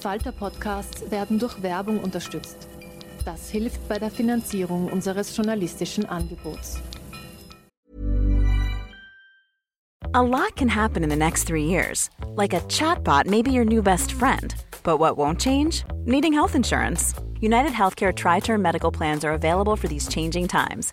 slash arena. Falter-Podcasts werden durch Werbung unterstützt. Das hilft bei der Finanzierung unseres journalistischen Angebots. A lot can happen in the next three years. Like a chatbot may be your new best friend. But what won't change? Needing health insurance. United Healthcare Tri Term Medical Plans are available for these changing times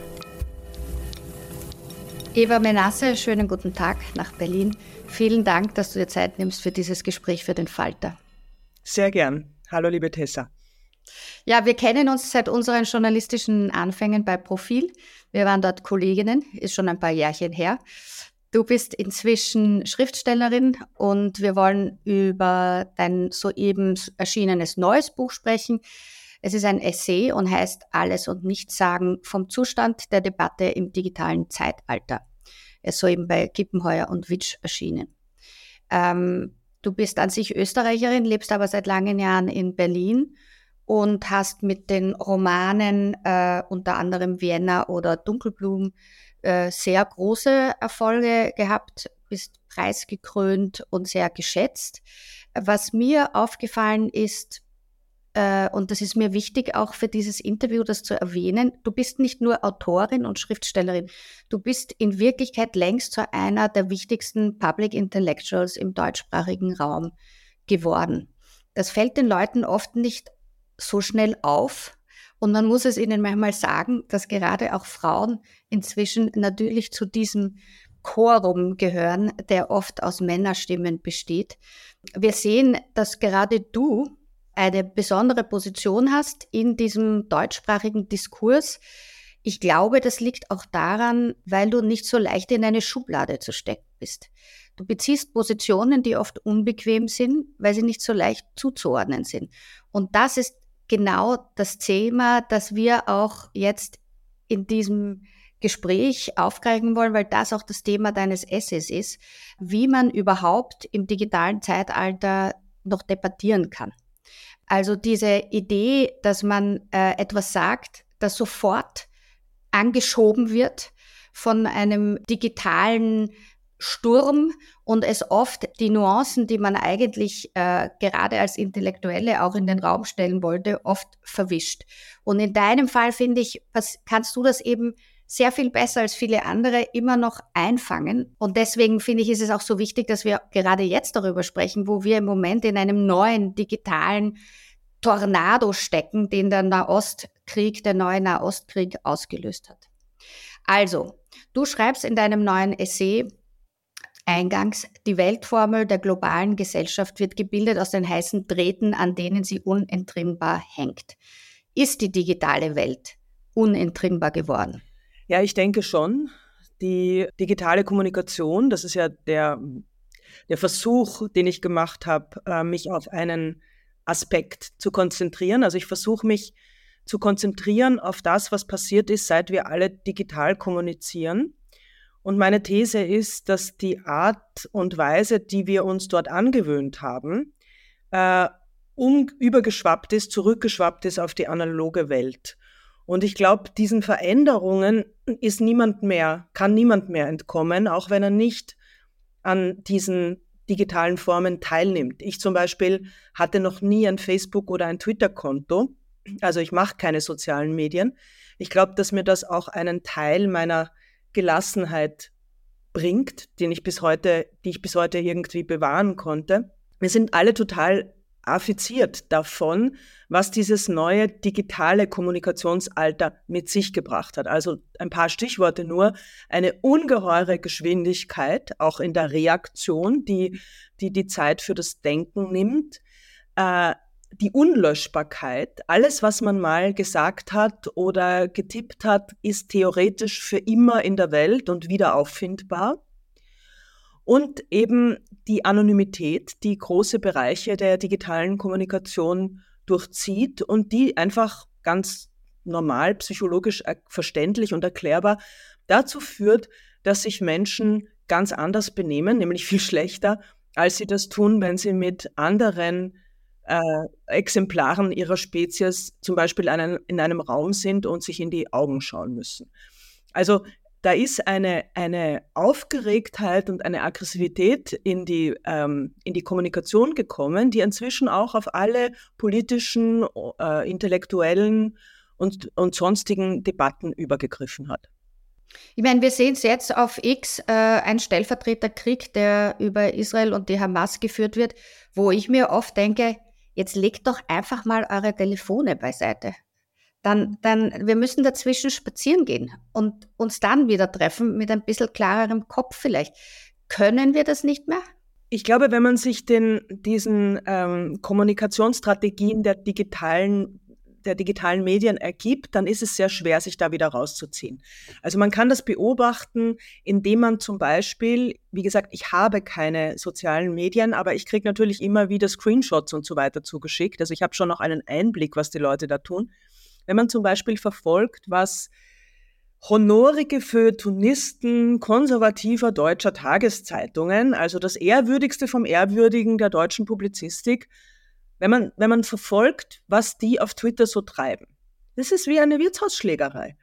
Eva Menasse, schönen guten Tag nach Berlin. Vielen Dank, dass du dir Zeit nimmst für dieses Gespräch für den Falter. Sehr gern. Hallo, liebe Tessa. Ja, wir kennen uns seit unseren journalistischen Anfängen bei Profil. Wir waren dort Kolleginnen, ist schon ein paar Jährchen her. Du bist inzwischen Schriftstellerin und wir wollen über dein soeben erschienenes neues Buch sprechen. Es ist ein Essay und heißt Alles und Nichts sagen vom Zustand der Debatte im digitalen Zeitalter. Es ist soeben bei Kippenheuer und Witsch erschienen. Ähm, du bist an sich Österreicherin, lebst aber seit langen Jahren in Berlin und hast mit den Romanen äh, unter anderem Vienna oder Dunkelblumen äh, sehr große Erfolge gehabt, bist preisgekrönt und sehr geschätzt. Was mir aufgefallen ist, und das ist mir wichtig auch für dieses Interview, das zu erwähnen, du bist nicht nur Autorin und Schriftstellerin, du bist in Wirklichkeit längst zu einer der wichtigsten Public Intellectuals im deutschsprachigen Raum geworden. Das fällt den Leuten oft nicht so schnell auf. Und man muss es ihnen manchmal sagen, dass gerade auch Frauen inzwischen natürlich zu diesem Chorum gehören, der oft aus Männerstimmen besteht. Wir sehen, dass gerade du eine besondere Position hast in diesem deutschsprachigen Diskurs. Ich glaube, das liegt auch daran, weil du nicht so leicht in eine Schublade zu stecken bist. Du beziehst Positionen, die oft unbequem sind, weil sie nicht so leicht zuzuordnen sind. Und das ist genau das Thema, das wir auch jetzt in diesem Gespräch aufgreifen wollen, weil das auch das Thema deines Essays ist, wie man überhaupt im digitalen Zeitalter noch debattieren kann. Also diese Idee, dass man äh, etwas sagt, das sofort angeschoben wird von einem digitalen Sturm und es oft die Nuancen, die man eigentlich äh, gerade als Intellektuelle auch in den Raum stellen wollte, oft verwischt. Und in deinem Fall finde ich, kannst du das eben sehr viel besser als viele andere immer noch einfangen. Und deswegen finde ich, ist es auch so wichtig, dass wir gerade jetzt darüber sprechen, wo wir im Moment in einem neuen digitalen Tornado stecken, den der Nahostkrieg, der neue Nahostkrieg ausgelöst hat. Also, du schreibst in deinem neuen Essay eingangs, die Weltformel der globalen Gesellschaft wird gebildet aus den heißen Drähten, an denen sie unentrinnbar hängt. Ist die digitale Welt unentrinnbar geworden? Ja, ich denke schon. Die digitale Kommunikation, das ist ja der, der Versuch, den ich gemacht habe, äh, mich auf einen Aspekt zu konzentrieren. Also ich versuche mich zu konzentrieren auf das, was passiert ist, seit wir alle digital kommunizieren. Und meine These ist, dass die Art und Weise, die wir uns dort angewöhnt haben, äh, um, übergeschwappt ist, zurückgeschwappt ist auf die analoge Welt. Und ich glaube, diesen Veränderungen ist niemand mehr, kann niemand mehr entkommen, auch wenn er nicht an diesen digitalen Formen teilnimmt. Ich zum Beispiel hatte noch nie ein Facebook- oder ein Twitter-Konto. Also ich mache keine sozialen Medien. Ich glaube, dass mir das auch einen Teil meiner Gelassenheit bringt, den ich bis heute, die ich bis heute irgendwie bewahren konnte. Wir sind alle total affiziert davon, was dieses neue digitale Kommunikationsalter mit sich gebracht hat. Also ein paar Stichworte nur. Eine ungeheure Geschwindigkeit, auch in der Reaktion, die die, die Zeit für das Denken nimmt. Äh, die Unlöschbarkeit, alles, was man mal gesagt hat oder getippt hat, ist theoretisch für immer in der Welt und wieder auffindbar. Und eben die Anonymität, die große Bereiche der digitalen Kommunikation durchzieht und die einfach ganz normal, psychologisch verständlich und erklärbar dazu führt, dass sich Menschen ganz anders benehmen, nämlich viel schlechter, als sie das tun, wenn sie mit anderen äh, Exemplaren ihrer Spezies zum Beispiel einen, in einem Raum sind und sich in die Augen schauen müssen. Also da ist eine, eine Aufgeregtheit und eine Aggressivität in die, ähm, in die Kommunikation gekommen, die inzwischen auch auf alle politischen, äh, intellektuellen und, und sonstigen Debatten übergegriffen hat. Ich meine, wir sehen es jetzt auf X, äh, ein Stellvertreterkrieg, der über Israel und die Hamas geführt wird, wo ich mir oft denke, jetzt legt doch einfach mal eure Telefone beiseite dann, dann, wir müssen dazwischen spazieren gehen und uns dann wieder treffen mit ein bisschen klarerem Kopf vielleicht. Können wir das nicht mehr? Ich glaube, wenn man sich den, diesen ähm, Kommunikationsstrategien der digitalen der digitalen Medien ergibt, dann ist es sehr schwer, sich da wieder rauszuziehen. Also man kann das beobachten, indem man zum Beispiel, wie gesagt, ich habe keine sozialen Medien, aber ich kriege natürlich immer wieder Screenshots und so weiter zugeschickt. Also ich habe schon noch einen Einblick, was die Leute da tun. Wenn man zum Beispiel verfolgt, was honorige Feuilletonisten konservativer deutscher Tageszeitungen, also das Ehrwürdigste vom Ehrwürdigen der deutschen Publizistik, wenn man, wenn man verfolgt, was die auf Twitter so treiben. Das ist wie eine Wirtshausschlägerei.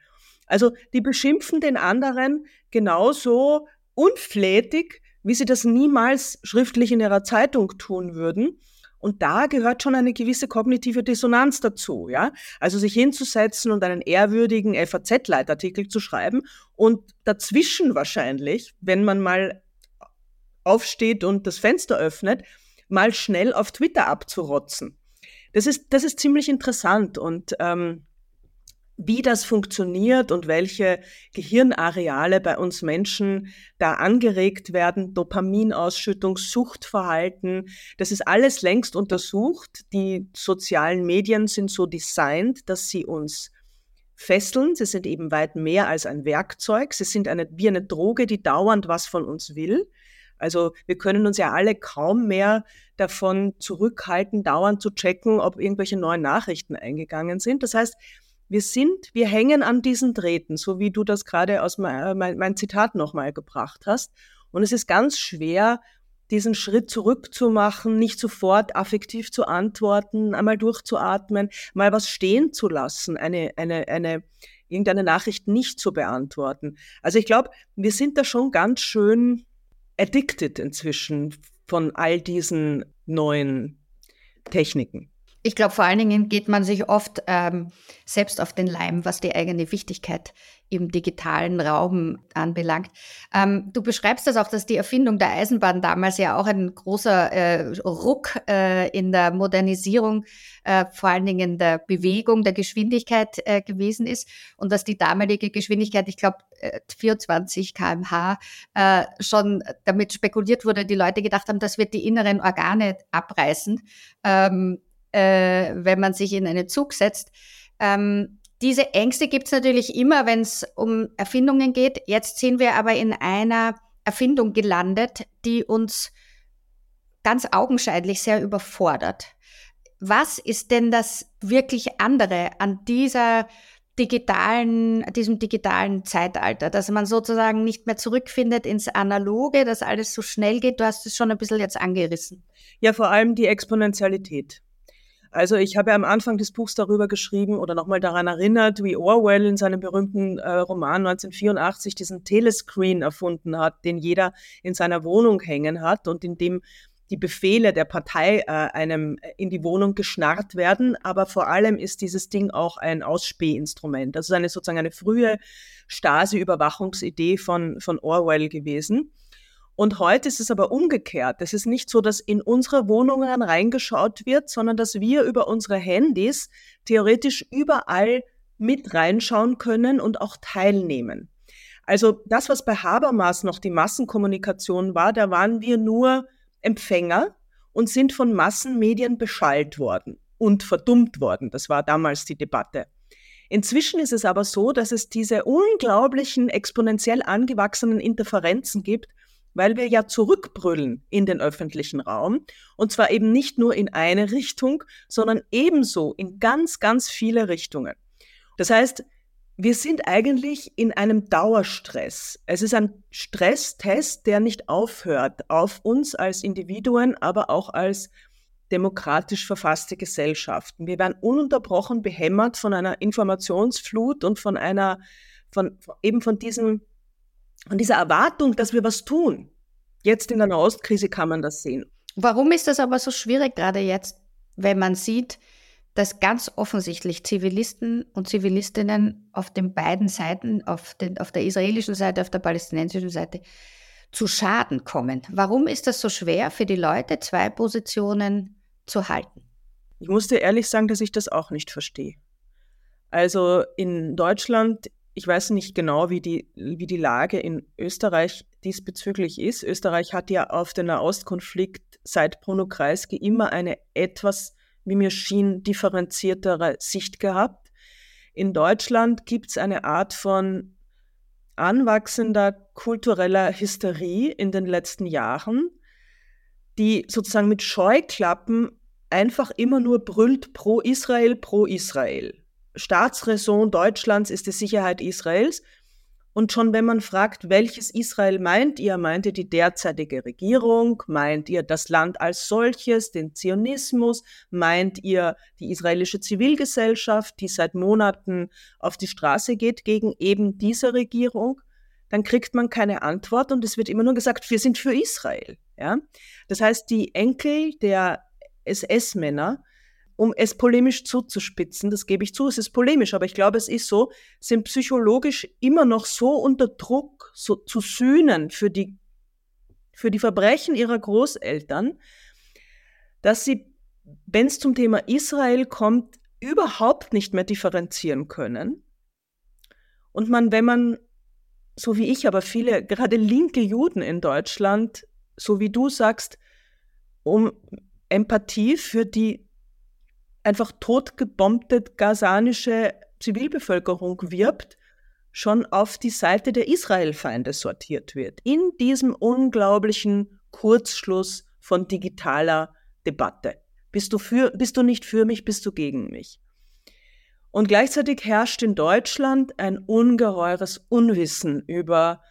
Also die beschimpfen den anderen genauso unflätig, wie sie das niemals schriftlich in ihrer Zeitung tun würden. Und da gehört schon eine gewisse kognitive Dissonanz dazu, ja. Also sich hinzusetzen und einen ehrwürdigen FAZ-Leitartikel zu schreiben und dazwischen wahrscheinlich, wenn man mal aufsteht und das Fenster öffnet, mal schnell auf Twitter abzurotzen. Das ist, das ist ziemlich interessant und ähm, wie das funktioniert und welche Gehirnareale bei uns Menschen da angeregt werden, Dopaminausschüttung, Suchtverhalten, das ist alles längst untersucht. Die sozialen Medien sind so designt, dass sie uns fesseln. Sie sind eben weit mehr als ein Werkzeug. Sie sind eine, wie eine Droge, die dauernd was von uns will. Also wir können uns ja alle kaum mehr davon zurückhalten, dauernd zu checken, ob irgendwelche neuen Nachrichten eingegangen sind. Das heißt, wir sind, wir hängen an diesen Drähten, so wie du das gerade aus mein, äh, mein, mein Zitat nochmal gebracht hast. Und es ist ganz schwer, diesen Schritt zurückzumachen, nicht sofort affektiv zu antworten, einmal durchzuatmen, mal was stehen zu lassen, eine, eine, eine, irgendeine Nachricht nicht zu beantworten. Also ich glaube, wir sind da schon ganz schön addicted inzwischen von all diesen neuen Techniken. Ich glaube, vor allen Dingen geht man sich oft ähm, selbst auf den Leim, was die eigene Wichtigkeit im digitalen Raum anbelangt. Ähm, du beschreibst das auch, dass die Erfindung der Eisenbahn damals ja auch ein großer äh, Ruck äh, in der Modernisierung, äh, vor allen Dingen der Bewegung, der Geschwindigkeit äh, gewesen ist und dass die damalige Geschwindigkeit, ich glaube 24 kmh, schon damit spekuliert wurde, die Leute gedacht haben, das wird die inneren Organe abreißen. Ähm, äh, wenn man sich in einen Zug setzt. Ähm, diese Ängste gibt es natürlich immer, wenn es um Erfindungen geht. Jetzt sind wir aber in einer Erfindung gelandet, die uns ganz augenscheinlich sehr überfordert. Was ist denn das wirklich andere an dieser digitalen, diesem digitalen Zeitalter, dass man sozusagen nicht mehr zurückfindet ins Analoge, dass alles so schnell geht. Du hast es schon ein bisschen jetzt angerissen. Ja, vor allem die Exponentialität. Also ich habe ja am Anfang des Buchs darüber geschrieben oder nochmal daran erinnert, wie Orwell in seinem berühmten äh, Roman 1984 diesen Telescreen erfunden hat, den jeder in seiner Wohnung hängen hat und in dem die Befehle der Partei äh, einem in die Wohnung geschnarrt werden. Aber vor allem ist dieses Ding auch ein Ausspähinstrument. Das ist eine sozusagen eine frühe Stasi-Überwachungsidee von, von Orwell gewesen. Und heute ist es aber umgekehrt. Es ist nicht so, dass in unsere Wohnungen reingeschaut wird, sondern dass wir über unsere Handys theoretisch überall mit reinschauen können und auch teilnehmen. Also das, was bei Habermas noch die Massenkommunikation war, da waren wir nur Empfänger und sind von Massenmedien beschallt worden und verdummt worden. Das war damals die Debatte. Inzwischen ist es aber so, dass es diese unglaublichen, exponentiell angewachsenen Interferenzen gibt, weil wir ja zurückbrüllen in den öffentlichen Raum. Und zwar eben nicht nur in eine Richtung, sondern ebenso in ganz, ganz viele Richtungen. Das heißt, wir sind eigentlich in einem Dauerstress. Es ist ein Stresstest, der nicht aufhört auf uns als Individuen, aber auch als demokratisch verfasste Gesellschaften. Wir werden ununterbrochen behämmert von einer Informationsflut und von einer, von, eben von diesem und dieser Erwartung, dass wir was tun. Jetzt in der Nahostkrise kann man das sehen. Warum ist das aber so schwierig gerade jetzt, wenn man sieht, dass ganz offensichtlich Zivilisten und Zivilistinnen auf den beiden Seiten, auf, den, auf der israelischen Seite, auf der palästinensischen Seite, zu Schaden kommen? Warum ist das so schwer für die Leute, zwei Positionen zu halten? Ich muss dir ehrlich sagen, dass ich das auch nicht verstehe. Also in Deutschland ich weiß nicht genau, wie die, wie die Lage in Österreich diesbezüglich ist. Österreich hat ja auf den Nahostkonflikt seit Bruno Kreisky immer eine etwas, wie mir schien, differenziertere Sicht gehabt. In Deutschland gibt es eine Art von anwachsender kultureller Hysterie in den letzten Jahren, die sozusagen mit Scheuklappen einfach immer nur brüllt pro Israel, pro Israel. Staatsräson Deutschlands ist die Sicherheit Israels. Und schon wenn man fragt, welches Israel meint ihr, meint ihr die derzeitige Regierung, meint ihr das Land als solches, den Zionismus, meint ihr die israelische Zivilgesellschaft, die seit Monaten auf die Straße geht gegen eben diese Regierung, dann kriegt man keine Antwort und es wird immer nur gesagt, wir sind für Israel. Ja? Das heißt, die Enkel der SS-Männer um es polemisch zuzuspitzen, das gebe ich zu, es ist polemisch, aber ich glaube, es ist so, sind psychologisch immer noch so unter Druck so, zu sühnen für die, für die Verbrechen ihrer Großeltern, dass sie, wenn es zum Thema Israel kommt, überhaupt nicht mehr differenzieren können. Und man, wenn man, so wie ich, aber viele, gerade linke Juden in Deutschland, so wie du sagst, um Empathie für die einfach totgebombte gazanische Zivilbevölkerung wirbt, schon auf die Seite der Israelfeinde sortiert wird. In diesem unglaublichen Kurzschluss von digitaler Debatte. Bist du, für, bist du nicht für mich, bist du gegen mich. Und gleichzeitig herrscht in Deutschland ein ungeheures Unwissen über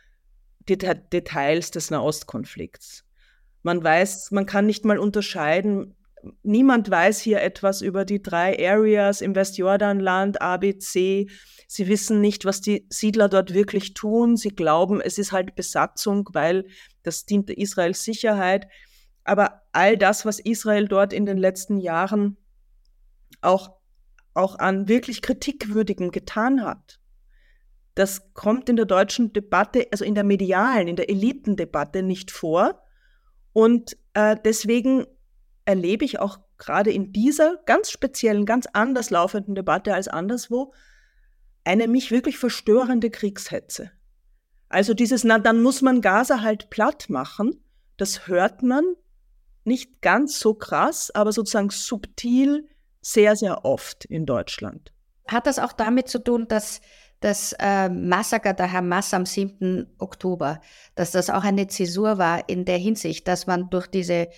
die Details des Nahostkonflikts. Man weiß, man kann nicht mal unterscheiden, niemand weiß hier etwas über die drei Areas im Westjordanland, ABC. Sie wissen nicht, was die Siedler dort wirklich tun. Sie glauben, es ist halt Besatzung, weil das dient Israels Sicherheit. Aber all das, was Israel dort in den letzten Jahren auch, auch an wirklich Kritikwürdigen getan hat, das kommt in der deutschen Debatte, also in der medialen, in der Elitendebatte nicht vor. Und äh, deswegen erlebe ich auch gerade in dieser ganz speziellen, ganz anders laufenden Debatte als anderswo eine mich wirklich verstörende Kriegshetze. Also dieses, na, dann muss man Gaza halt platt machen, das hört man nicht ganz so krass, aber sozusagen subtil sehr, sehr oft in Deutschland. Hat das auch damit zu tun, dass das äh, Massaker der Hamas am 7. Oktober, dass das auch eine Zäsur war in der Hinsicht, dass man durch diese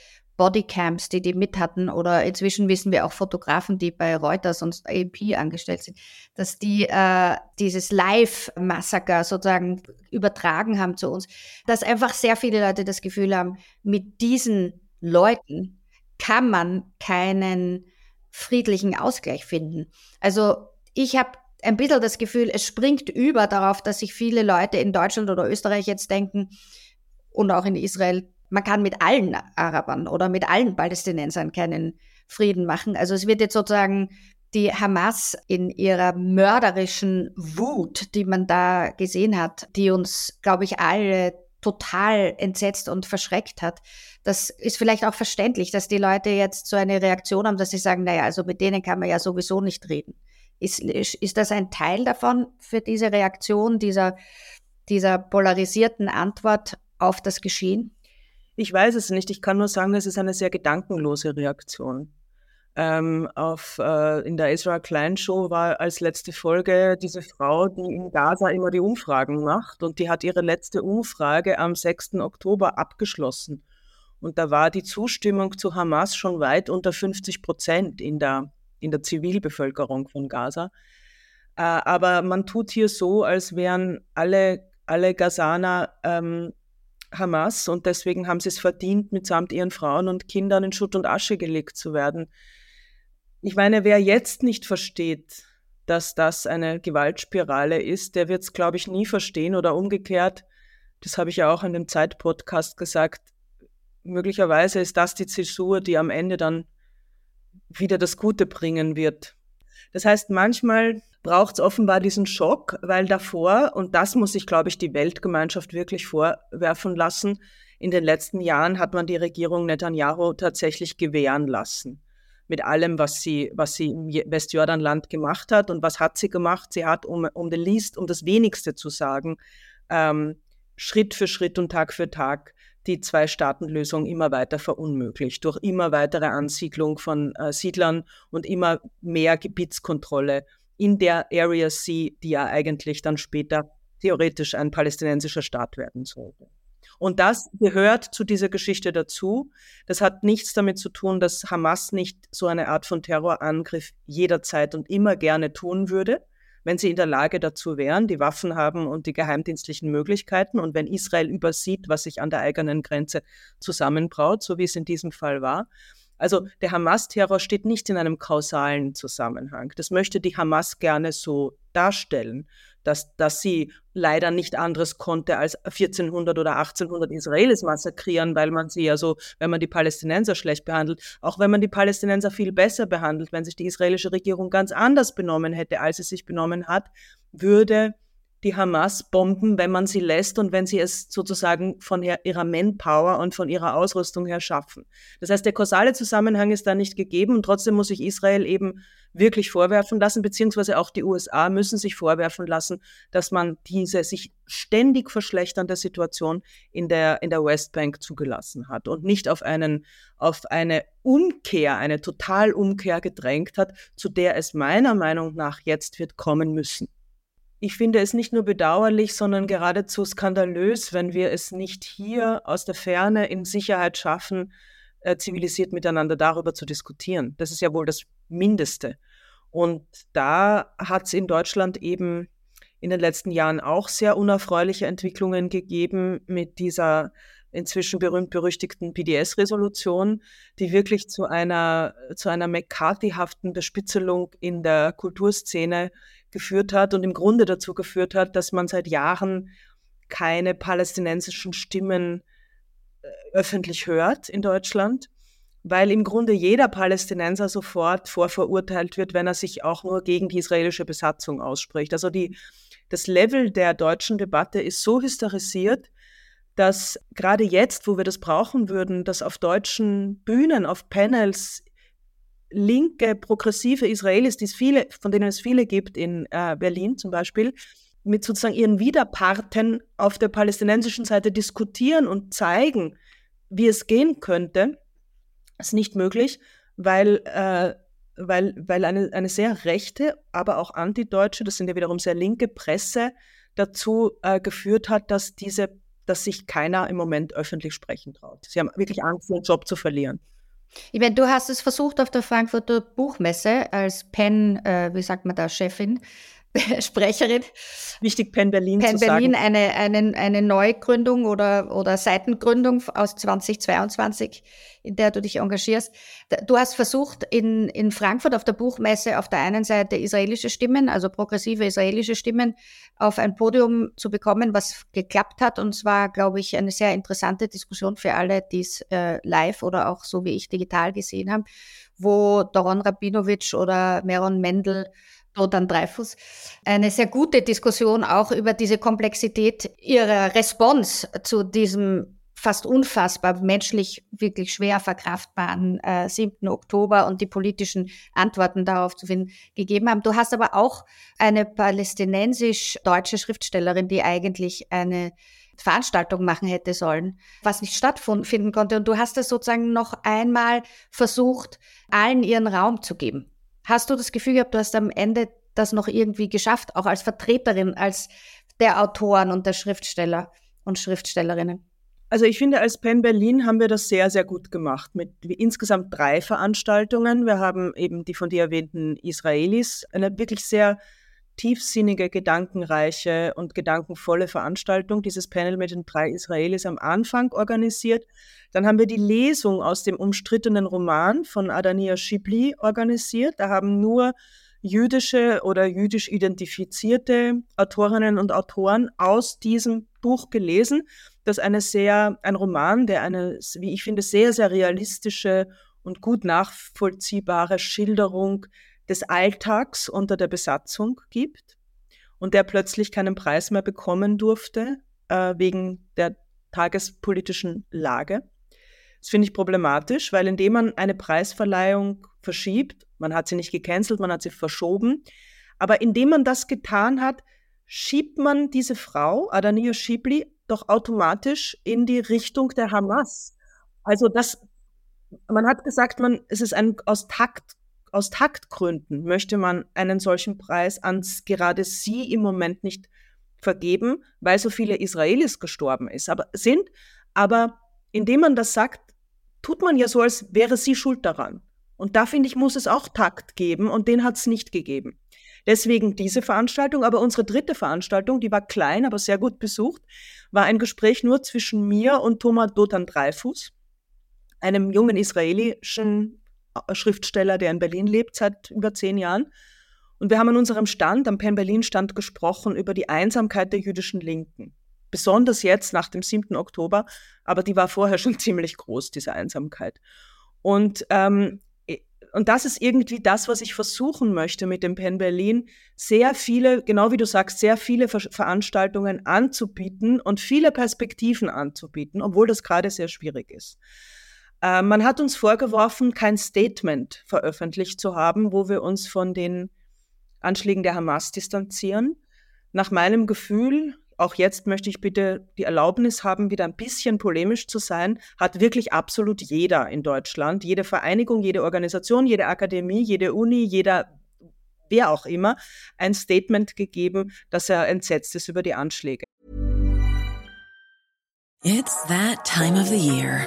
Bodycams, die die mit hatten, oder inzwischen wissen wir auch Fotografen, die bei Reuters und AP angestellt sind, dass die äh, dieses Live-Massaker sozusagen übertragen haben zu uns, dass einfach sehr viele Leute das Gefühl haben, mit diesen Leuten kann man keinen friedlichen Ausgleich finden. Also ich habe ein bisschen das Gefühl, es springt über darauf, dass sich viele Leute in Deutschland oder Österreich jetzt denken und auch in Israel, man kann mit allen Arabern oder mit allen Palästinensern keinen Frieden machen. Also es wird jetzt sozusagen die Hamas in ihrer mörderischen Wut, die man da gesehen hat, die uns, glaube ich, alle total entsetzt und verschreckt hat. Das ist vielleicht auch verständlich, dass die Leute jetzt so eine Reaktion haben, dass sie sagen, naja, also mit denen kann man ja sowieso nicht reden. Ist, ist das ein Teil davon für diese Reaktion, dieser, dieser polarisierten Antwort auf das Geschehen? Ich weiß es nicht. Ich kann nur sagen, es ist eine sehr gedankenlose Reaktion. Ähm, auf, äh, in der Ezra Klein Show war als letzte Folge diese Frau, die in Gaza immer die Umfragen macht und die hat ihre letzte Umfrage am 6. Oktober abgeschlossen. Und da war die Zustimmung zu Hamas schon weit unter 50 Prozent in der in der Zivilbevölkerung von Gaza. Äh, aber man tut hier so, als wären alle, alle Gazaner ähm, Hamas und deswegen haben sie es verdient, mitsamt ihren Frauen und Kindern in Schutt und Asche gelegt zu werden. Ich meine, wer jetzt nicht versteht, dass das eine Gewaltspirale ist, der wird es, glaube ich, nie verstehen oder umgekehrt. Das habe ich ja auch in dem Zeit-Podcast gesagt. Möglicherweise ist das die Zäsur, die am Ende dann wieder das Gute bringen wird. Das heißt, manchmal braucht es offenbar diesen Schock, weil davor, und das muss sich, glaube ich, die Weltgemeinschaft wirklich vorwerfen lassen, in den letzten Jahren hat man die Regierung Netanyahu tatsächlich gewähren lassen. Mit allem, was sie, was sie im Westjordanland gemacht hat. Und was hat sie gemacht? Sie hat, um, um den Least, um das Wenigste zu sagen, ähm, Schritt für Schritt und Tag für Tag die Zwei-Staaten-Lösung immer weiter verunmöglicht, durch immer weitere Ansiedlung von äh, Siedlern und immer mehr Gebietskontrolle in der Area C, die ja eigentlich dann später theoretisch ein palästinensischer Staat werden sollte. Und das gehört zu dieser Geschichte dazu. Das hat nichts damit zu tun, dass Hamas nicht so eine Art von Terrorangriff jederzeit und immer gerne tun würde wenn sie in der Lage dazu wären, die Waffen haben und die geheimdienstlichen Möglichkeiten und wenn Israel übersieht, was sich an der eigenen Grenze zusammenbraut, so wie es in diesem Fall war. Also der Hamas-Terror steht nicht in einem kausalen Zusammenhang. Das möchte die Hamas gerne so darstellen dass, dass sie leider nicht anderes konnte, als 1400 oder 1800 Israelis massakrieren, weil man sie ja so, wenn man die Palästinenser schlecht behandelt, auch wenn man die Palästinenser viel besser behandelt, wenn sich die israelische Regierung ganz anders benommen hätte, als sie sich benommen hat, würde die Hamas bomben, wenn man sie lässt und wenn sie es sozusagen von ihrer Manpower und von ihrer Ausrüstung her schaffen. Das heißt, der kausale Zusammenhang ist da nicht gegeben und trotzdem muss sich Israel eben wirklich vorwerfen lassen, beziehungsweise auch die USA müssen sich vorwerfen lassen, dass man diese sich ständig verschlechternde Situation in der, in der Westbank zugelassen hat und nicht auf einen, auf eine Umkehr, eine Totalumkehr gedrängt hat, zu der es meiner Meinung nach jetzt wird kommen müssen. Ich finde es nicht nur bedauerlich, sondern geradezu skandalös, wenn wir es nicht hier aus der Ferne in Sicherheit schaffen, äh, zivilisiert miteinander darüber zu diskutieren. Das ist ja wohl das Mindeste. Und da hat es in Deutschland eben in den letzten Jahren auch sehr unerfreuliche Entwicklungen gegeben mit dieser inzwischen berühmt-berüchtigten PDS-Resolution, die wirklich zu einer, zu einer McCarthy-haften Bespitzelung in der Kulturszene geführt hat und im Grunde dazu geführt hat, dass man seit Jahren keine palästinensischen Stimmen öffentlich hört in Deutschland, weil im Grunde jeder Palästinenser sofort vorverurteilt wird, wenn er sich auch nur gegen die israelische Besatzung ausspricht. Also die, das Level der deutschen Debatte ist so hysterisiert, dass gerade jetzt, wo wir das brauchen würden, dass auf deutschen Bühnen, auf Panels linke, progressive Israelis, die es viele, von denen es viele gibt in äh, Berlin zum Beispiel, mit sozusagen ihren Widerparten auf der palästinensischen Seite diskutieren und zeigen, wie es gehen könnte, ist nicht möglich, weil, äh, weil, weil eine, eine sehr rechte, aber auch antideutsche, das sind ja wiederum sehr linke Presse, dazu äh, geführt hat, dass diese dass sich keiner im Moment öffentlich sprechen traut. Sie haben wirklich Angst, ihren Job zu verlieren. Ich meine, du hast es versucht auf der Frankfurter Buchmesse als Pen, äh, wie sagt man da, Chefin, Sprecherin. Wichtig, Penn Berlin Penn zu Berlin, sagen. eine, eine, eine Neugründung oder, oder Seitengründung aus 2022, in der du dich engagierst. Du hast versucht, in, in Frankfurt auf der Buchmesse auf der einen Seite israelische Stimmen, also progressive israelische Stimmen, auf ein Podium zu bekommen, was geklappt hat. Und es war, glaube ich, eine sehr interessante Diskussion für alle, die es äh, live oder auch so wie ich digital gesehen haben, wo Doron Rabinowitsch oder Meron Mendel Lothar Dreifuß, eine sehr gute Diskussion auch über diese Komplexität ihrer Response zu diesem fast unfassbar menschlich wirklich schwer verkraftbaren äh, 7. Oktober und die politischen Antworten darauf zu finden gegeben haben. Du hast aber auch eine palästinensisch-deutsche Schriftstellerin, die eigentlich eine Veranstaltung machen hätte sollen, was nicht stattfinden konnte. Und du hast es sozusagen noch einmal versucht, allen ihren Raum zu geben. Hast du das Gefühl gehabt, du hast am Ende das noch irgendwie geschafft, auch als Vertreterin, als der Autoren und der Schriftsteller und Schriftstellerinnen? Also ich finde, als Penn Berlin haben wir das sehr, sehr gut gemacht mit insgesamt drei Veranstaltungen. Wir haben eben die von dir erwähnten Israelis, eine wirklich sehr tiefsinnige, gedankenreiche und gedankenvolle Veranstaltung, dieses Panel mit den drei Israelis am Anfang organisiert. Dann haben wir die Lesung aus dem umstrittenen Roman von Adania Schibli organisiert. Da haben nur jüdische oder jüdisch identifizierte Autorinnen und Autoren aus diesem Buch gelesen. Das ist eine sehr, ein Roman, der eine, wie ich finde, sehr, sehr realistische und gut nachvollziehbare Schilderung des Alltags unter der Besatzung gibt und der plötzlich keinen Preis mehr bekommen durfte äh, wegen der tagespolitischen Lage. Das finde ich problematisch, weil indem man eine Preisverleihung verschiebt, man hat sie nicht gecancelt, man hat sie verschoben, aber indem man das getan hat, schiebt man diese Frau, Adania Schibli, doch automatisch in die Richtung der Hamas. Also das, man hat gesagt, man, es ist ein, aus Takt, aus Taktgründen möchte man einen solchen Preis an gerade sie im Moment nicht vergeben, weil so viele Israelis gestorben ist, aber sind. Aber indem man das sagt, tut man ja so, als wäre sie schuld daran. Und da finde ich, muss es auch Takt geben und den hat es nicht gegeben. Deswegen diese Veranstaltung, aber unsere dritte Veranstaltung, die war klein, aber sehr gut besucht, war ein Gespräch nur zwischen mir und Thomas Dotan Dreifuß, einem jungen israelischen Schriftsteller, der in Berlin lebt seit über zehn Jahren. Und wir haben an unserem Stand, am Penn Berlin Stand gesprochen über die Einsamkeit der jüdischen Linken besonders jetzt nach dem 7. Oktober, aber die war vorher schon ziemlich groß, diese Einsamkeit. Und, ähm, und das ist irgendwie das, was ich versuchen möchte mit dem Penn Berlin, sehr viele, genau wie du sagst, sehr viele Ver Veranstaltungen anzubieten und viele Perspektiven anzubieten, obwohl das gerade sehr schwierig ist. Äh, man hat uns vorgeworfen, kein Statement veröffentlicht zu haben, wo wir uns von den Anschlägen der Hamas distanzieren. Nach meinem Gefühl auch jetzt möchte ich bitte die Erlaubnis haben, wieder ein bisschen polemisch zu sein, hat wirklich absolut jeder in Deutschland, jede Vereinigung, jede Organisation, jede Akademie, jede Uni, jeder, wer auch immer, ein Statement gegeben, dass er entsetzt ist über die Anschläge. It's that time of the year.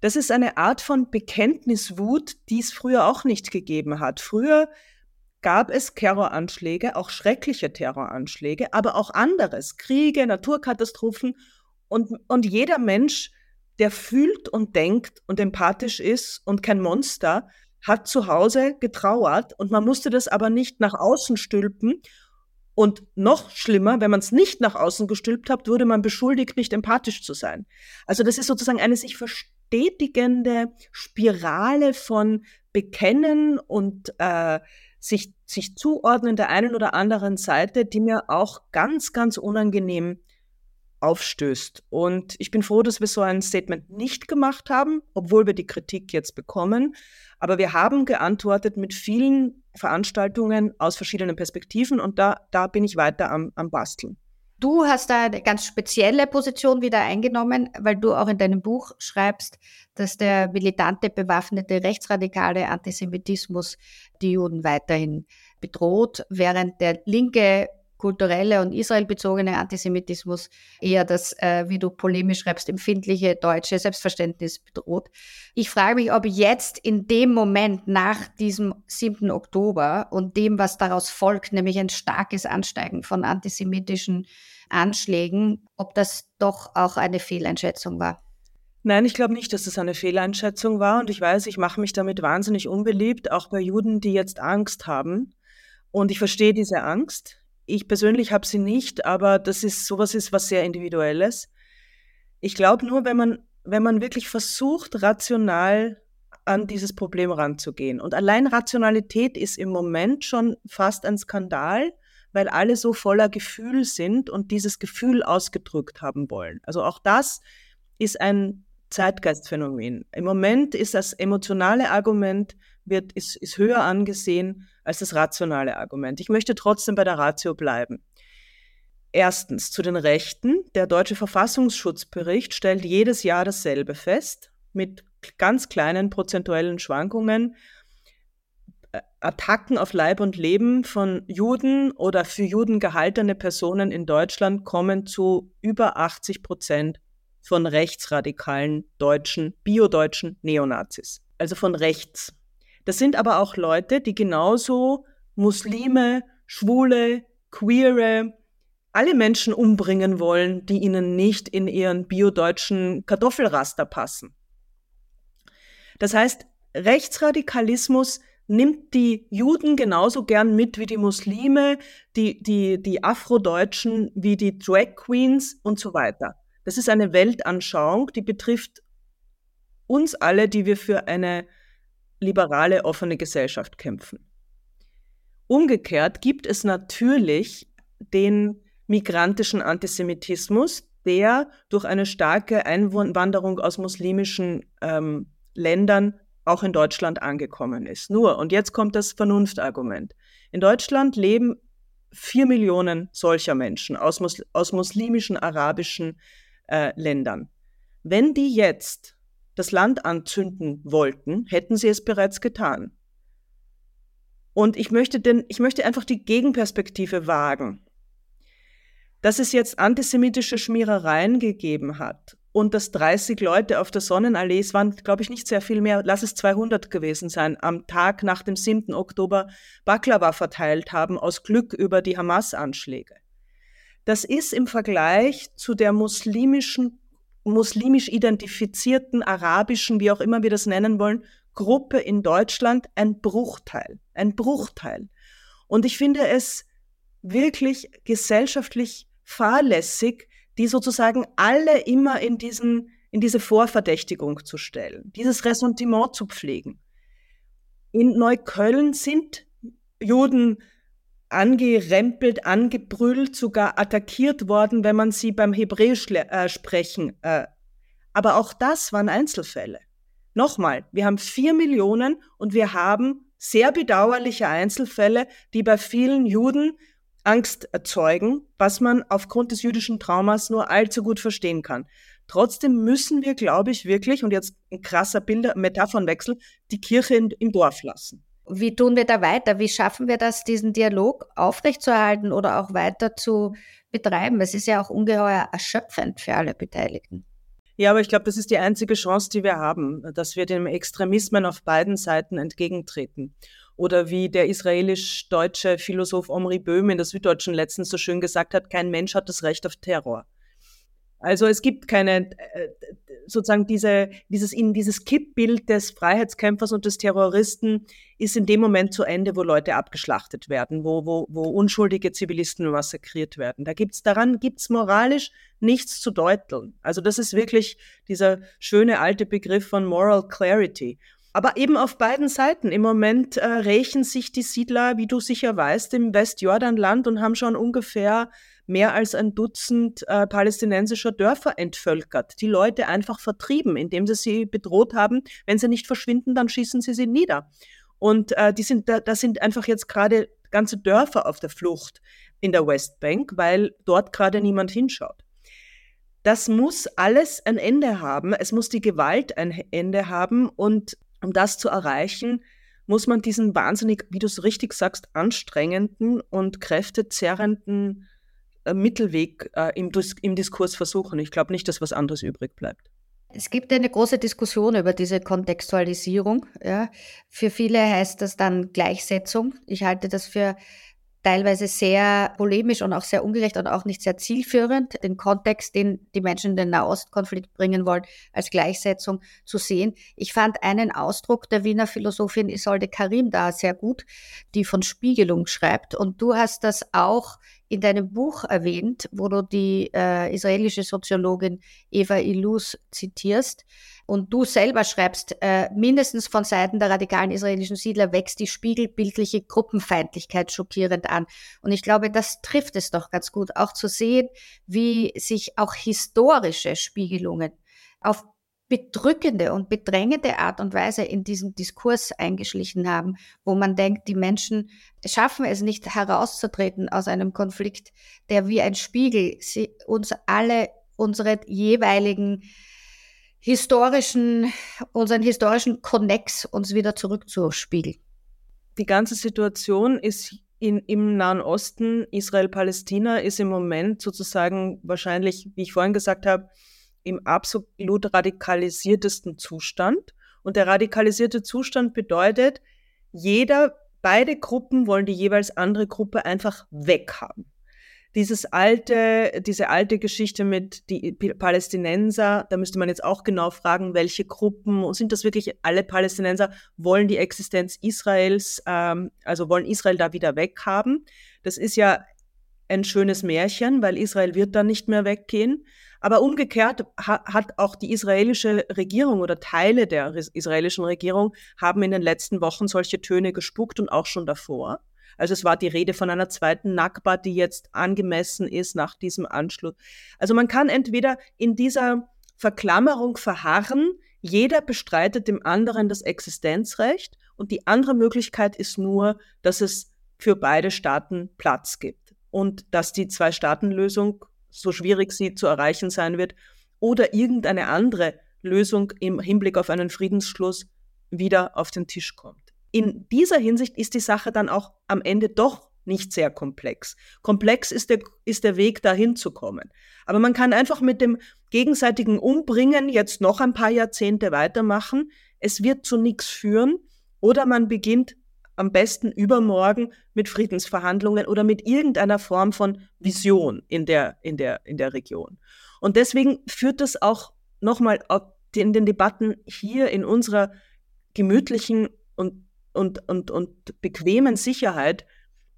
Das ist eine Art von Bekenntniswut, die es früher auch nicht gegeben hat. Früher gab es Terroranschläge, auch schreckliche Terroranschläge, aber auch anderes, Kriege, Naturkatastrophen. Und, und jeder Mensch, der fühlt und denkt und empathisch ist und kein Monster, hat zu Hause getrauert und man musste das aber nicht nach außen stülpen. Und noch schlimmer, wenn man es nicht nach außen gestülpt hat, wurde man beschuldigt, nicht empathisch zu sein. Also das ist sozusagen eine sich verstetigende Spirale von Bekennen und äh, sich, sich zuordnen der einen oder anderen Seite, die mir auch ganz, ganz unangenehm aufstößt. Und ich bin froh, dass wir so ein Statement nicht gemacht haben, obwohl wir die Kritik jetzt bekommen. Aber wir haben geantwortet mit vielen Veranstaltungen aus verschiedenen Perspektiven und da, da bin ich weiter am, am Basteln. Du hast da eine ganz spezielle Position wieder eingenommen, weil du auch in deinem Buch schreibst, dass der militante, bewaffnete, rechtsradikale Antisemitismus die Juden weiterhin bedroht, während der linke kulturelle und israelbezogene Antisemitismus eher das, äh, wie du polemisch schreibst, empfindliche deutsche Selbstverständnis bedroht. Ich frage mich, ob jetzt in dem Moment nach diesem 7. Oktober und dem, was daraus folgt, nämlich ein starkes Ansteigen von antisemitischen Anschlägen, ob das doch auch eine Fehleinschätzung war. Nein, ich glaube nicht, dass es eine Fehleinschätzung war. Und ich weiß, ich mache mich damit wahnsinnig unbeliebt, auch bei Juden, die jetzt Angst haben. Und ich verstehe diese Angst. Ich persönlich habe sie nicht, aber das ist sowas ist was sehr individuelles. Ich glaube nur, wenn man wenn man wirklich versucht rational an dieses Problem ranzugehen und allein Rationalität ist im Moment schon fast ein Skandal, weil alle so voller Gefühl sind und dieses Gefühl ausgedrückt haben wollen. Also auch das ist ein Zeitgeistphänomen. Im Moment ist das emotionale Argument wird, ist, ist höher angesehen als das rationale Argument. Ich möchte trotzdem bei der Ratio bleiben. Erstens zu den Rechten. Der deutsche Verfassungsschutzbericht stellt jedes Jahr dasselbe fest, mit ganz kleinen prozentuellen Schwankungen. Äh, Attacken auf Leib und Leben von Juden oder für Juden gehaltene Personen in Deutschland kommen zu über 80 Prozent von rechtsradikalen deutschen, biodeutschen Neonazis, also von rechts. Das sind aber auch Leute, die genauso Muslime, Schwule, Queere, alle Menschen umbringen wollen, die ihnen nicht in ihren biodeutschen Kartoffelraster passen. Das heißt, Rechtsradikalismus nimmt die Juden genauso gern mit wie die Muslime, die, die, die Afrodeutschen wie die Drag Queens und so weiter. Das ist eine Weltanschauung, die betrifft uns alle, die wir für eine liberale, offene Gesellschaft kämpfen. Umgekehrt gibt es natürlich den migrantischen Antisemitismus, der durch eine starke Einwanderung aus muslimischen ähm, Ländern auch in Deutschland angekommen ist. Nur, und jetzt kommt das Vernunftargument. In Deutschland leben vier Millionen solcher Menschen aus, Mus aus muslimischen, arabischen äh, Ländern. Wenn die jetzt das Land anzünden wollten, hätten sie es bereits getan. Und ich möchte, denn, ich möchte einfach die Gegenperspektive wagen. Dass es jetzt antisemitische Schmierereien gegeben hat und dass 30 Leute auf der Sonnenallee, es waren, glaube ich, nicht sehr viel mehr, lass es 200 gewesen sein, am Tag nach dem 7. Oktober Baklava verteilt haben, aus Glück über die Hamas-Anschläge. Das ist im Vergleich zu der muslimischen muslimisch identifizierten, arabischen, wie auch immer wir das nennen wollen, Gruppe in Deutschland ein Bruchteil. Ein Bruchteil. Und ich finde es wirklich gesellschaftlich fahrlässig, die sozusagen alle immer in diesen, in diese Vorverdächtigung zu stellen, dieses Ressentiment zu pflegen. In Neukölln sind Juden angerempelt, angebrüllt, sogar attackiert worden, wenn man sie beim Hebräisch äh, sprechen. Äh. Aber auch das waren Einzelfälle. Nochmal, wir haben vier Millionen und wir haben sehr bedauerliche Einzelfälle, die bei vielen Juden Angst erzeugen, was man aufgrund des jüdischen Traumas nur allzu gut verstehen kann. Trotzdem müssen wir, glaube ich, wirklich, und jetzt ein krasser Bilder, Metaphernwechsel, die Kirche in, im Dorf lassen. Wie tun wir da weiter? Wie schaffen wir das, diesen Dialog aufrechtzuerhalten oder auch weiter zu betreiben? Es ist ja auch ungeheuer erschöpfend für alle Beteiligten. Ja, aber ich glaube, das ist die einzige Chance, die wir haben, dass wir dem Extremismen auf beiden Seiten entgegentreten. Oder wie der israelisch-deutsche Philosoph Omri Böhm in der Süddeutschen letztens so schön gesagt hat, kein Mensch hat das Recht auf Terror. Also es gibt keine, äh, sozusagen diese, dieses, in dieses Kippbild des Freiheitskämpfers und des Terroristen ist in dem Moment zu Ende, wo Leute abgeschlachtet werden, wo, wo, wo unschuldige Zivilisten massakriert werden. Da gibt's, daran gibt's moralisch nichts zu deuteln. Also das ist wirklich dieser schöne alte Begriff von Moral Clarity. Aber eben auf beiden Seiten. Im Moment äh, rächen sich die Siedler, wie du sicher weißt, im Westjordanland und haben schon ungefähr mehr als ein Dutzend äh, palästinensischer Dörfer entvölkert, die Leute einfach vertrieben, indem sie sie bedroht haben. Wenn sie nicht verschwinden, dann schießen sie sie nieder. Und äh, die sind, da, da sind einfach jetzt gerade ganze Dörfer auf der Flucht in der Westbank, weil dort gerade niemand hinschaut. Das muss alles ein Ende haben. Es muss die Gewalt ein Ende haben. Und um das zu erreichen, muss man diesen wahnsinnig, wie du es richtig sagst, anstrengenden und kräftezerrenden Mittelweg äh, im, im Diskurs versuchen. Ich glaube nicht, dass was anderes übrig bleibt. Es gibt eine große Diskussion über diese Kontextualisierung. Ja. Für viele heißt das dann Gleichsetzung. Ich halte das für teilweise sehr polemisch und auch sehr ungerecht und auch nicht sehr zielführend, den Kontext, den die Menschen in den Nahostkonflikt bringen wollen, als Gleichsetzung zu sehen. Ich fand einen Ausdruck der Wiener Philosophin Isolde Karim da sehr gut, die von Spiegelung schreibt. Und du hast das auch in deinem Buch erwähnt, wo du die äh, israelische Soziologin Eva Ilus zitierst. Und du selber schreibst, äh, mindestens von Seiten der radikalen israelischen Siedler wächst die spiegelbildliche Gruppenfeindlichkeit schockierend an. Und ich glaube, das trifft es doch ganz gut, auch zu sehen, wie sich auch historische Spiegelungen auf bedrückende und bedrängende Art und Weise in diesem Diskurs eingeschlichen haben, wo man denkt, die Menschen schaffen es nicht herauszutreten aus einem Konflikt, der wie ein Spiegel uns alle unsere jeweiligen historischen, unseren historischen Konnex uns wieder zurückzuspiegeln. Die ganze Situation ist in, im Nahen Osten, Israel-Palästina, ist im Moment sozusagen wahrscheinlich, wie ich vorhin gesagt habe, im absolut radikalisiertesten Zustand. Und der radikalisierte Zustand bedeutet, jeder, beide Gruppen wollen die jeweils andere Gruppe einfach weghaben. Dieses alte, diese alte Geschichte mit die Palästinenser, da müsste man jetzt auch genau fragen, welche Gruppen, sind das wirklich alle Palästinenser, wollen die Existenz Israels, ähm, also wollen Israel da wieder weghaben. Das ist ja ein schönes Märchen, weil Israel wird dann nicht mehr weggehen. Aber umgekehrt hat auch die israelische Regierung oder Teile der israelischen Regierung haben in den letzten Wochen solche Töne gespuckt und auch schon davor. Also es war die Rede von einer zweiten Nakba, die jetzt angemessen ist nach diesem Anschluss. Also man kann entweder in dieser Verklammerung verharren, jeder bestreitet dem anderen das Existenzrecht und die andere Möglichkeit ist nur, dass es für beide Staaten Platz gibt und dass die Zwei-Staaten-Lösung so schwierig sie zu erreichen sein wird, oder irgendeine andere Lösung im Hinblick auf einen Friedensschluss wieder auf den Tisch kommt. In dieser Hinsicht ist die Sache dann auch am Ende doch nicht sehr komplex. Komplex ist der, ist der Weg, dahin zu kommen. Aber man kann einfach mit dem gegenseitigen Umbringen jetzt noch ein paar Jahrzehnte weitermachen. Es wird zu nichts führen. Oder man beginnt am besten übermorgen mit Friedensverhandlungen oder mit irgendeiner Form von Vision in der, in der, in der Region. Und deswegen führt das auch nochmal in den Debatten hier in unserer gemütlichen und, und, und, und bequemen Sicherheit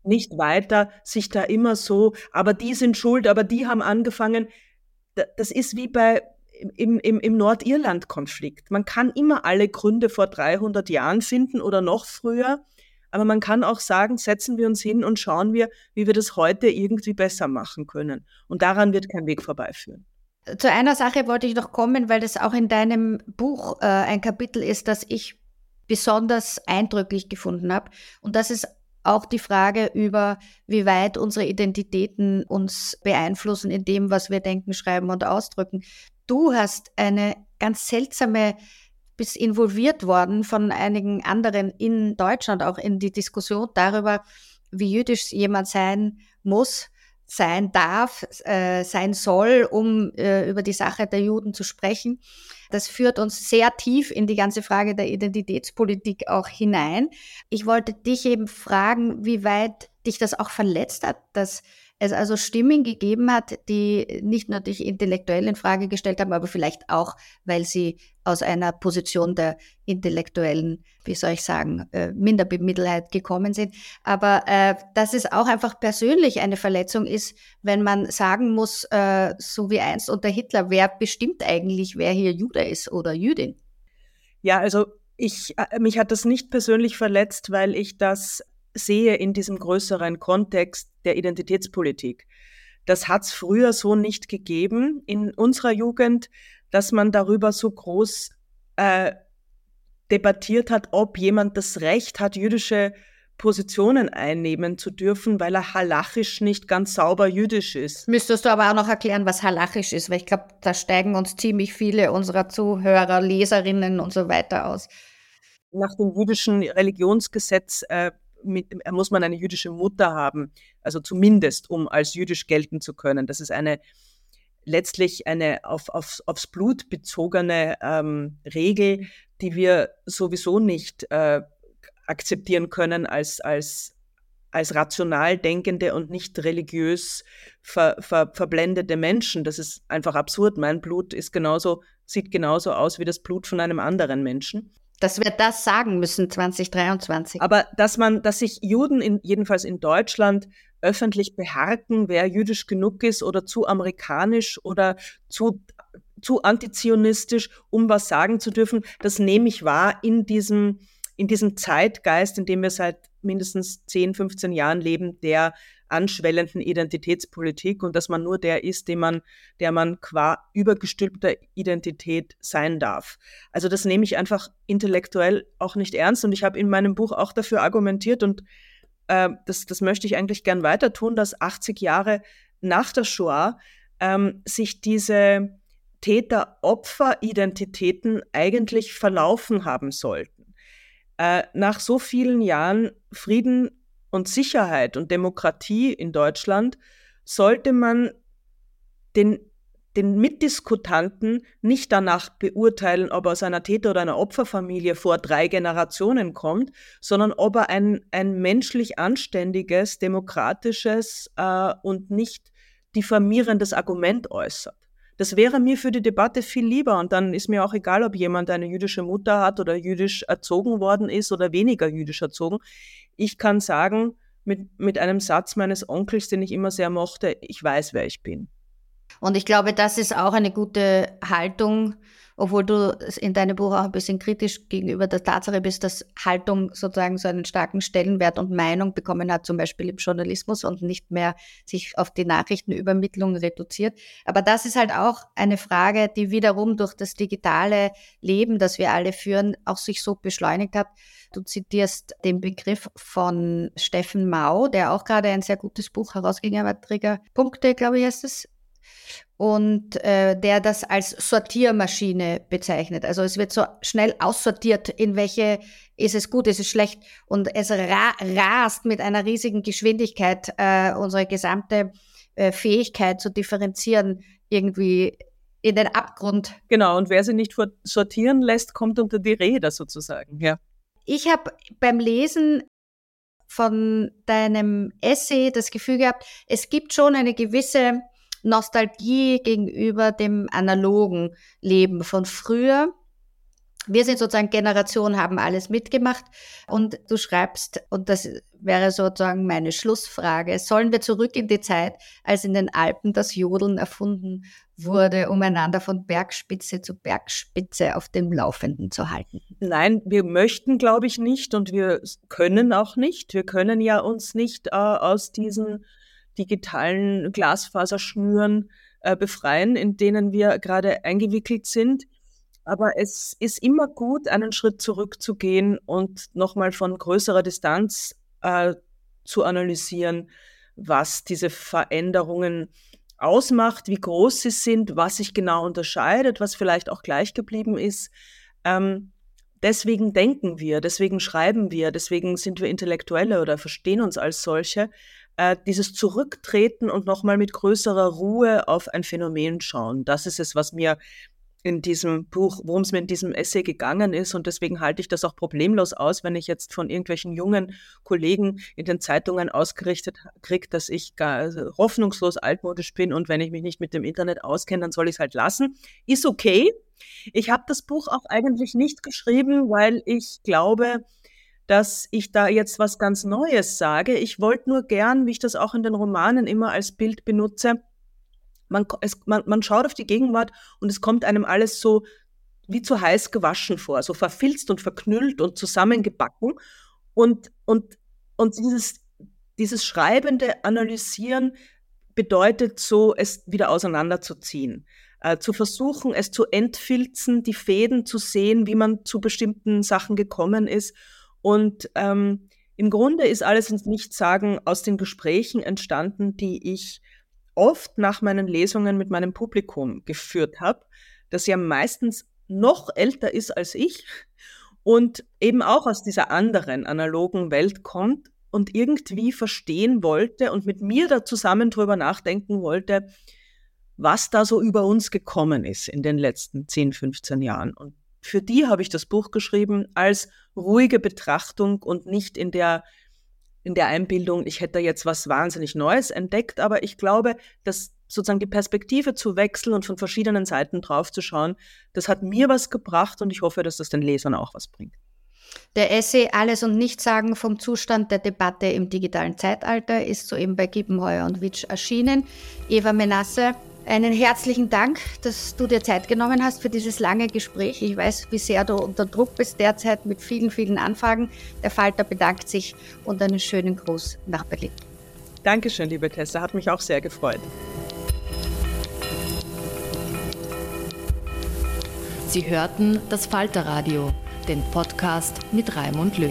nicht weiter, sich da immer so, aber die sind schuld, aber die haben angefangen. Das ist wie bei, im, im, im Nordirland-Konflikt. Man kann immer alle Gründe vor 300 Jahren finden oder noch früher. Aber man kann auch sagen, setzen wir uns hin und schauen wir, wie wir das heute irgendwie besser machen können. Und daran wird kein Weg vorbeiführen. Zu einer Sache wollte ich noch kommen, weil das auch in deinem Buch äh, ein Kapitel ist, das ich besonders eindrücklich gefunden habe. Und das ist auch die Frage über, wie weit unsere Identitäten uns beeinflussen in dem, was wir denken, schreiben und ausdrücken. Du hast eine ganz seltsame bis involviert worden von einigen anderen in Deutschland, auch in die Diskussion darüber, wie jüdisch jemand sein muss, sein darf, äh, sein soll, um äh, über die Sache der Juden zu sprechen. Das führt uns sehr tief in die ganze Frage der Identitätspolitik auch hinein. Ich wollte dich eben fragen, wie weit dich das auch verletzt hat, dass es also Stimmen gegeben hat, die nicht nur dich intellektuell in Frage gestellt haben, aber vielleicht auch, weil sie aus einer Position der intellektuellen, wie soll ich sagen, äh, Minderbemittelheit gekommen sind. Aber äh, dass es auch einfach persönlich eine Verletzung ist, wenn man sagen muss, äh, so wie einst unter Hitler, wer bestimmt eigentlich, wer hier Jude ist oder Jüdin? Ja, also ich, äh, mich hat das nicht persönlich verletzt, weil ich das sehe in diesem größeren Kontext der Identitätspolitik. das hat es früher so nicht gegeben in unserer Jugend, dass man darüber so groß äh, debattiert hat, ob jemand das Recht hat, jüdische Positionen einnehmen zu dürfen, weil er halachisch nicht ganz sauber jüdisch ist. Müsstest du aber auch noch erklären, was halachisch ist, weil ich glaube, da steigen uns ziemlich viele unserer Zuhörer, Leserinnen und so weiter aus. Nach dem jüdischen Religionsgesetz äh, mit, äh, muss man eine jüdische Mutter haben, also zumindest, um als jüdisch gelten zu können. Das ist eine letztlich eine auf, auf, aufs Blut bezogene ähm, Regel, die wir sowieso nicht äh, akzeptieren können als, als, als rational denkende und nicht religiös ver, ver, verblendete Menschen. Das ist einfach absurd. Mein Blut ist genauso, sieht genauso aus wie das Blut von einem anderen Menschen. Dass wir das sagen müssen 2023. Aber dass man, dass sich Juden in, jedenfalls in Deutschland öffentlich beharken, wer jüdisch genug ist oder zu amerikanisch oder zu zu antizionistisch, um was sagen zu dürfen. Das nehme ich wahr in diesem in diesem Zeitgeist, in dem wir seit mindestens 10, 15 Jahren leben, der anschwellenden Identitätspolitik und dass man nur der ist, den man, der man qua übergestülpter Identität sein darf. Also das nehme ich einfach intellektuell auch nicht ernst und ich habe in meinem Buch auch dafür argumentiert und äh, das, das möchte ich eigentlich gern weiter tun, dass 80 Jahre nach der Shoah ähm, sich diese Täter-Opfer-Identitäten eigentlich verlaufen haben sollten äh, nach so vielen Jahren Frieden und Sicherheit und Demokratie in Deutschland sollte man den, den Mitdiskutanten nicht danach beurteilen, ob er aus einer Täter- oder einer Opferfamilie vor drei Generationen kommt, sondern ob er ein, ein menschlich anständiges, demokratisches äh, und nicht diffamierendes Argument äußert. Das wäre mir für die Debatte viel lieber und dann ist mir auch egal, ob jemand eine jüdische Mutter hat oder jüdisch erzogen worden ist oder weniger jüdisch erzogen. Ich kann sagen, mit, mit einem Satz meines Onkels, den ich immer sehr mochte, ich weiß, wer ich bin. Und ich glaube, das ist auch eine gute Haltung, obwohl du in deinem Buch auch ein bisschen kritisch gegenüber der Tatsache bist, dass Haltung sozusagen so einen starken Stellenwert und Meinung bekommen hat, zum Beispiel im Journalismus und nicht mehr sich auf die Nachrichtenübermittlung reduziert. Aber das ist halt auch eine Frage, die wiederum durch das digitale Leben, das wir alle führen, auch sich so beschleunigt hat. Du zitierst den Begriff von Steffen Mau, der auch gerade ein sehr gutes Buch herausgegeben hat, Triggerpunkte, glaube ich, heißt es, und äh, der das als Sortiermaschine bezeichnet. Also es wird so schnell aussortiert, in welche ist es gut, ist es schlecht und es ra rast mit einer riesigen Geschwindigkeit äh, unsere gesamte äh, Fähigkeit zu differenzieren irgendwie in den Abgrund. Genau, und wer sie nicht sortieren lässt, kommt unter die Räder sozusagen, ja. Ich habe beim Lesen von deinem Essay das Gefühl gehabt, es gibt schon eine gewisse Nostalgie gegenüber dem analogen Leben von früher. Wir sind sozusagen Generation, haben alles mitgemacht und du schreibst, und das wäre sozusagen meine Schlussfrage, sollen wir zurück in die Zeit, als in den Alpen das Jodeln erfunden wurde, um einander von Bergspitze zu Bergspitze auf dem Laufenden zu halten? Nein, wir möchten, glaube ich, nicht und wir können auch nicht. Wir können ja uns nicht äh, aus diesen digitalen Glasfaserschnüren äh, befreien, in denen wir gerade eingewickelt sind. Aber es ist immer gut, einen Schritt zurückzugehen und nochmal von größerer Distanz äh, zu analysieren, was diese Veränderungen ausmacht, wie groß sie sind, was sich genau unterscheidet, was vielleicht auch gleich geblieben ist. Ähm, deswegen denken wir, deswegen schreiben wir, deswegen sind wir Intellektuelle oder verstehen uns als solche, äh, dieses Zurücktreten und nochmal mit größerer Ruhe auf ein Phänomen schauen. Das ist es, was mir in diesem Buch, worum es mir in diesem Essay gegangen ist. Und deswegen halte ich das auch problemlos aus, wenn ich jetzt von irgendwelchen jungen Kollegen in den Zeitungen ausgerichtet kriege, dass ich gar also hoffnungslos altmodisch bin und wenn ich mich nicht mit dem Internet auskenne, dann soll ich es halt lassen. Ist okay. Ich habe das Buch auch eigentlich nicht geschrieben, weil ich glaube, dass ich da jetzt was ganz Neues sage. Ich wollte nur gern, wie ich das auch in den Romanen immer als Bild benutze, man, es, man, man schaut auf die Gegenwart und es kommt einem alles so wie zu heiß gewaschen vor, so verfilzt und verknüllt und zusammengebacken. Und, und, und dieses, dieses schreibende Analysieren bedeutet so, es wieder auseinanderzuziehen, äh, zu versuchen, es zu entfilzen, die Fäden zu sehen, wie man zu bestimmten Sachen gekommen ist. Und ähm, im Grunde ist alles ins Nichtsagen aus den Gesprächen entstanden, die ich oft nach meinen Lesungen mit meinem Publikum geführt habe, das ja meistens noch älter ist als ich und eben auch aus dieser anderen analogen Welt kommt und irgendwie verstehen wollte und mit mir da zusammen drüber nachdenken wollte, was da so über uns gekommen ist in den letzten 10, 15 Jahren. Und für die habe ich das Buch geschrieben als ruhige Betrachtung und nicht in der, in der Einbildung, ich hätte jetzt was wahnsinnig Neues entdeckt, aber ich glaube, dass sozusagen die Perspektive zu wechseln und von verschiedenen Seiten drauf zu schauen, das hat mir was gebracht und ich hoffe, dass das den Lesern auch was bringt. Der Essay Alles und Nichts sagen vom Zustand der Debatte im digitalen Zeitalter ist soeben bei Giebenheuer und Witsch erschienen. Eva Menasse, einen herzlichen Dank, dass du dir Zeit genommen hast für dieses lange Gespräch. Ich weiß, wie sehr du unter Druck bist derzeit mit vielen, vielen Anfragen. Der Falter bedankt sich und einen schönen Gruß nach Berlin. Dankeschön, liebe Tessa, hat mich auch sehr gefreut. Sie hörten das Falterradio, den Podcast mit Raimund Löw.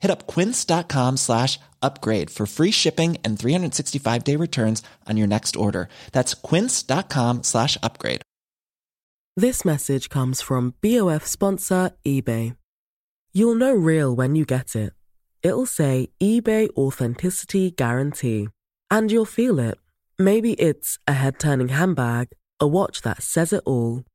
Hit up quince.com slash upgrade for free shipping and 365-day returns on your next order. That's quince.com slash upgrade. This message comes from BOF sponsor eBay. You'll know real when you get it. It'll say eBay Authenticity Guarantee. And you'll feel it. Maybe it's a head turning handbag, a watch that says it all,